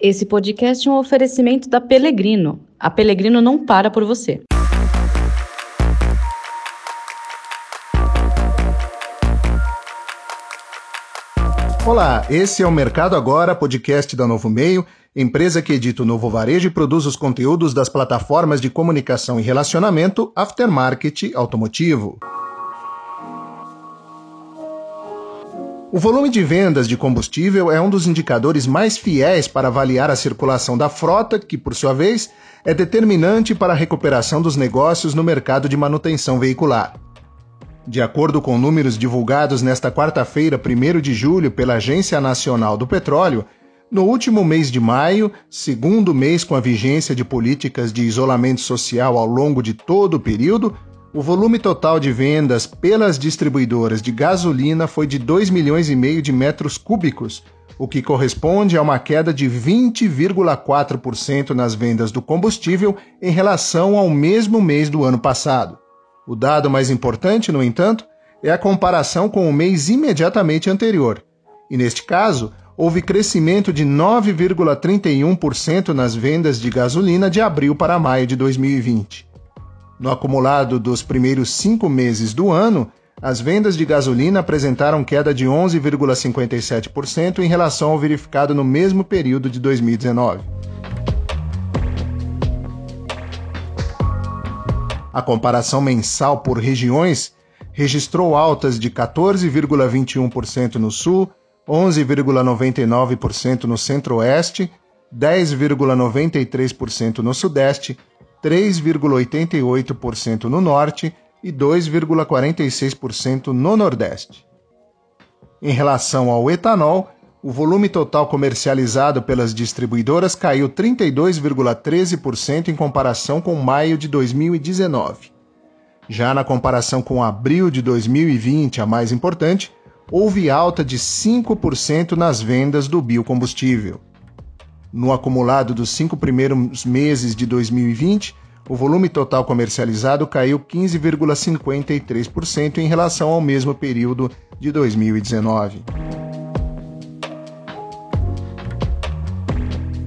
Esse podcast é um oferecimento da Pelegrino. A Pelegrino não para por você. Olá, esse é o Mercado Agora, podcast da Novo Meio, empresa que edita o Novo Varejo e produz os conteúdos das plataformas de comunicação e relacionamento Aftermarket Automotivo. O volume de vendas de combustível é um dos indicadores mais fiéis para avaliar a circulação da frota, que, por sua vez, é determinante para a recuperação dos negócios no mercado de manutenção veicular. De acordo com números divulgados nesta quarta-feira, 1 de julho, pela Agência Nacional do Petróleo, no último mês de maio, segundo mês com a vigência de políticas de isolamento social ao longo de todo o período, o volume total de vendas pelas distribuidoras de gasolina foi de 2 milhões e meio de metros cúbicos, o que corresponde a uma queda de 20,4% nas vendas do combustível em relação ao mesmo mês do ano passado. O dado mais importante, no entanto, é a comparação com o mês imediatamente anterior. E neste caso, houve crescimento de 9,31% nas vendas de gasolina de abril para maio de 2020. No acumulado dos primeiros cinco meses do ano, as vendas de gasolina apresentaram queda de 11,57% em relação ao verificado no mesmo período de 2019. A comparação mensal por regiões registrou altas de 14,21% no Sul, 11,99% no Centro-Oeste, 10,93% no Sudeste, 3,88% no Norte e 2,46% no Nordeste. Em relação ao etanol, o volume total comercializado pelas distribuidoras caiu 32,13% em comparação com maio de 2019. Já na comparação com abril de 2020, a mais importante, houve alta de 5% nas vendas do biocombustível. No acumulado dos cinco primeiros meses de 2020, o volume total comercializado caiu 15,53% em relação ao mesmo período de 2019.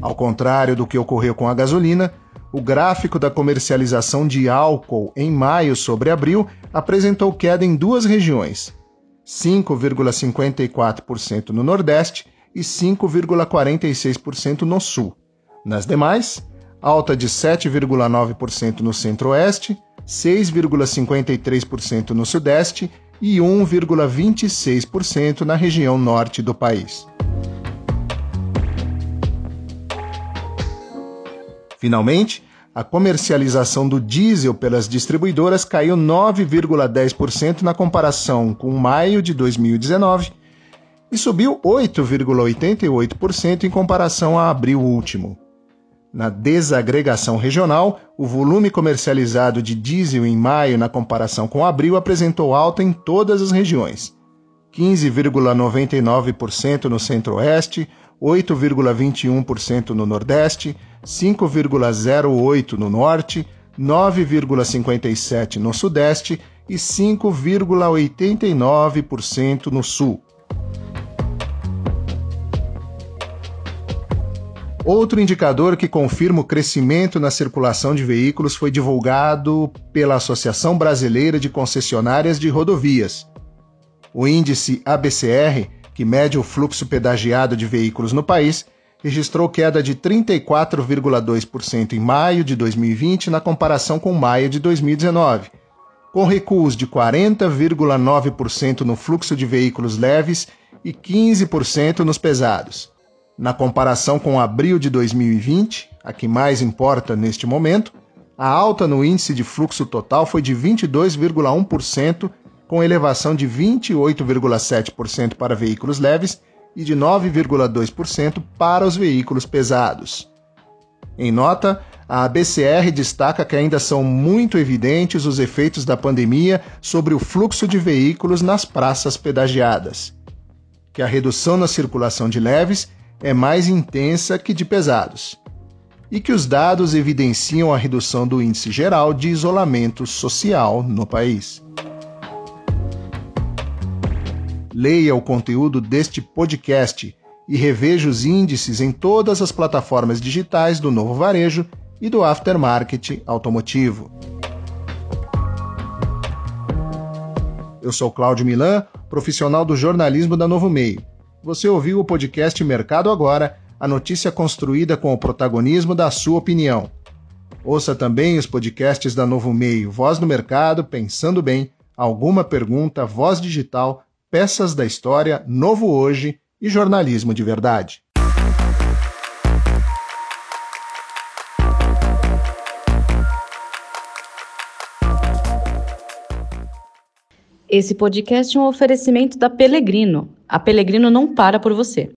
Ao contrário do que ocorreu com a gasolina, o gráfico da comercialização de álcool em maio sobre abril apresentou queda em duas regiões: 5,54% no Nordeste e 5,46% no Sul. Nas demais, alta de 7,9% no Centro-Oeste, 6,53% no Sudeste e 1,26% na região norte do país. Finalmente, a comercialização do diesel pelas distribuidoras caiu 9,10% na comparação com maio de 2019 e subiu 8,88% em comparação a abril último. Na desagregação regional, o volume comercializado de diesel em maio na comparação com abril apresentou alta em todas as regiões. 15,99% no Centro-Oeste, 8,21% no Nordeste, 5,08% no Norte, 9,57% no Sudeste e 5,89% no Sul. Outro indicador que confirma o crescimento na circulação de veículos foi divulgado pela Associação Brasileira de Concessionárias de Rodovias. O índice ABCR que mede o fluxo pedagiado de veículos no país, registrou queda de 34,2% em maio de 2020 na comparação com maio de 2019, com recuos de 40,9% no fluxo de veículos leves e 15% nos pesados. Na comparação com abril de 2020, a que mais importa neste momento, a alta no índice de fluxo total foi de 22,1% com elevação de 28,7% para veículos leves e de 9,2% para os veículos pesados. Em nota, a ABCR destaca que ainda são muito evidentes os efeitos da pandemia sobre o fluxo de veículos nas praças pedagiadas, que a redução na circulação de leves é mais intensa que de pesados, e que os dados evidenciam a redução do índice geral de isolamento social no país. Leia o conteúdo deste podcast e reveja os índices em todas as plataformas digitais do Novo Varejo e do Aftermarket Automotivo. Eu sou Cláudio Milan, profissional do jornalismo da Novo Meio. Você ouviu o podcast Mercado Agora, a notícia construída com o protagonismo da sua opinião. Ouça também os podcasts da Novo Meio, Voz no Mercado, Pensando Bem, Alguma Pergunta, Voz Digital, Peças da História, Novo Hoje e Jornalismo de Verdade. Esse podcast é um oferecimento da Pelegrino. A Pelegrino não para por você.